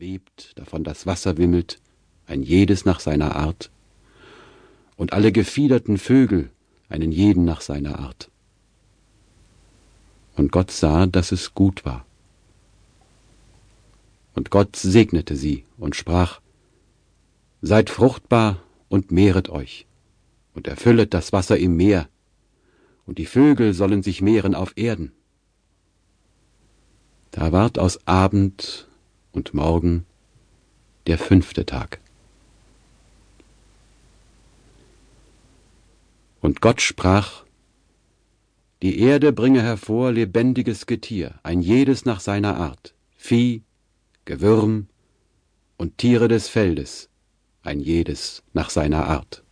webt, davon das Wasser wimmelt, ein jedes nach seiner Art, und alle gefiederten Vögel, einen jeden nach seiner Art. Und Gott sah, dass es gut war. Und Gott segnete sie und sprach, Seid fruchtbar und mehret euch, und erfüllet das Wasser im Meer, und die Vögel sollen sich mehren auf Erden. Da ward aus Abend und Morgen der fünfte Tag. Und Gott sprach, die Erde bringe hervor lebendiges Getier, ein jedes nach seiner Art, Vieh, Gewürm und Tiere des Feldes, ein jedes nach seiner Art.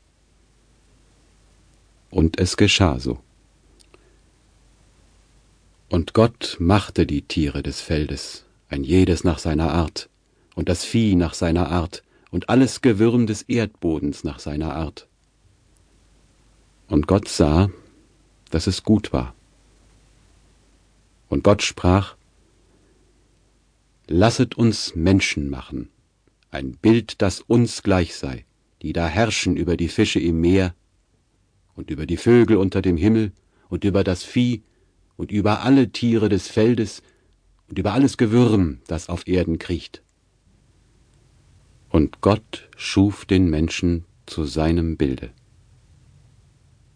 Und es geschah so. Und Gott machte die Tiere des Feldes, ein jedes nach seiner Art, und das Vieh nach seiner Art, und alles Gewürm des Erdbodens nach seiner Art. Und Gott sah, dass es gut war. Und Gott sprach, Lasset uns Menschen machen, ein Bild, das uns gleich sei, die da herrschen über die Fische im Meer und über die Vögel unter dem Himmel und über das Vieh und über alle Tiere des Feldes und über alles Gewürm, das auf Erden kriecht. Und Gott schuf den Menschen zu seinem Bilde.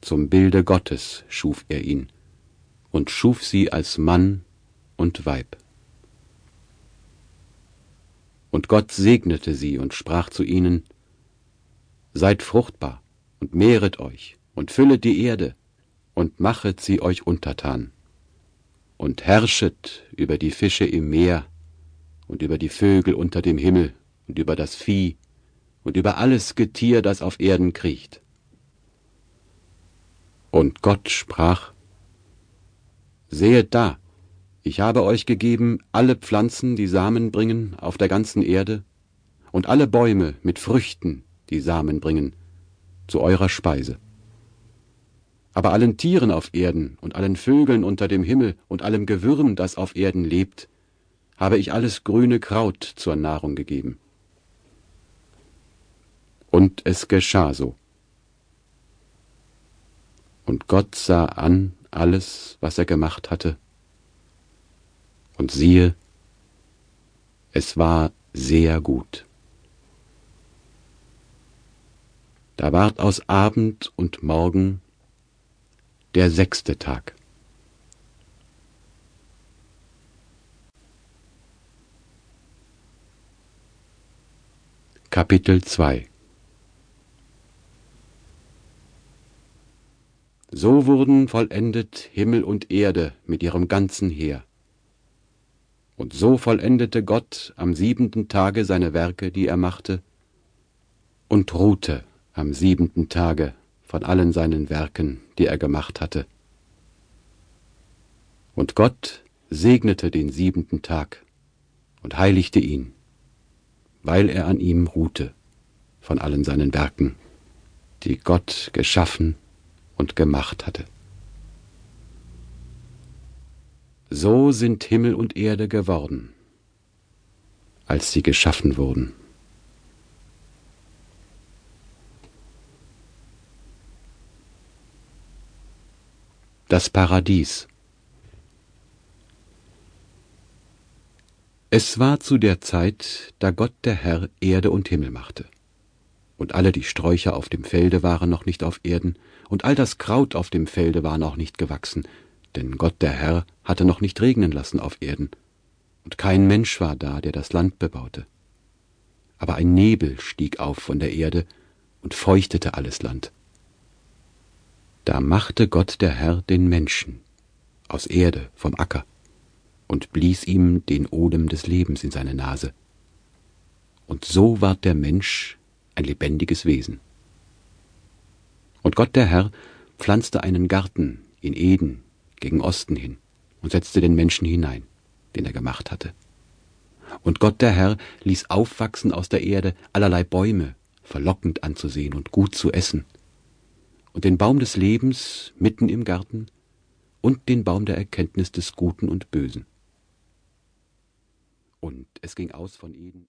Zum Bilde Gottes schuf er ihn und schuf sie als Mann und Weib. Und Gott segnete sie und sprach zu ihnen, Seid fruchtbar und mehret euch und füllet die Erde und machet sie euch untertan und herrschet über die Fische im Meer und über die Vögel unter dem Himmel und über das Vieh und über alles Getier, das auf Erden kriecht. Und Gott sprach, Sehet da, ich habe euch gegeben alle Pflanzen, die Samen bringen auf der ganzen Erde, und alle Bäume mit Früchten, die Samen bringen, zu eurer Speise. Aber allen Tieren auf Erden und allen Vögeln unter dem Himmel und allem Gewürm, das auf Erden lebt, habe ich alles grüne Kraut zur Nahrung gegeben. Und es geschah so. Und Gott sah an alles, was er gemacht hatte, und siehe, es war sehr gut. Da ward aus Abend und Morgen der sechste Tag. Kapitel 2 So wurden vollendet Himmel und Erde mit ihrem ganzen Heer. Und so vollendete Gott am siebenten Tage seine Werke, die er machte, und ruhte am siebenten Tage von allen seinen Werken, die er gemacht hatte. Und Gott segnete den siebenten Tag und heiligte ihn, weil er an ihm ruhte von allen seinen Werken, die Gott geschaffen und gemacht hatte. So sind Himmel und Erde geworden, als sie geschaffen wurden. Das Paradies. Es war zu der Zeit, da Gott der Herr Erde und Himmel machte. Und alle die Sträucher auf dem Felde waren noch nicht auf Erden, und all das Kraut auf dem Felde war noch nicht gewachsen, denn Gott der Herr hatte noch nicht regnen lassen auf Erden, und kein Mensch war da, der das Land bebaute. Aber ein Nebel stieg auf von der Erde und feuchtete alles Land. Da machte Gott der Herr den Menschen aus Erde vom Acker und blies ihm den Odem des Lebens in seine Nase. Und so ward der Mensch ein lebendiges Wesen. Und Gott der Herr pflanzte einen Garten in Eden gegen Osten hin und setzte den Menschen hinein, den er gemacht hatte. Und Gott der Herr ließ aufwachsen aus der Erde allerlei Bäume, verlockend anzusehen und gut zu essen, und den Baum des Lebens mitten im Garten und den Baum der Erkenntnis des Guten und Bösen. Und es ging aus von Eden.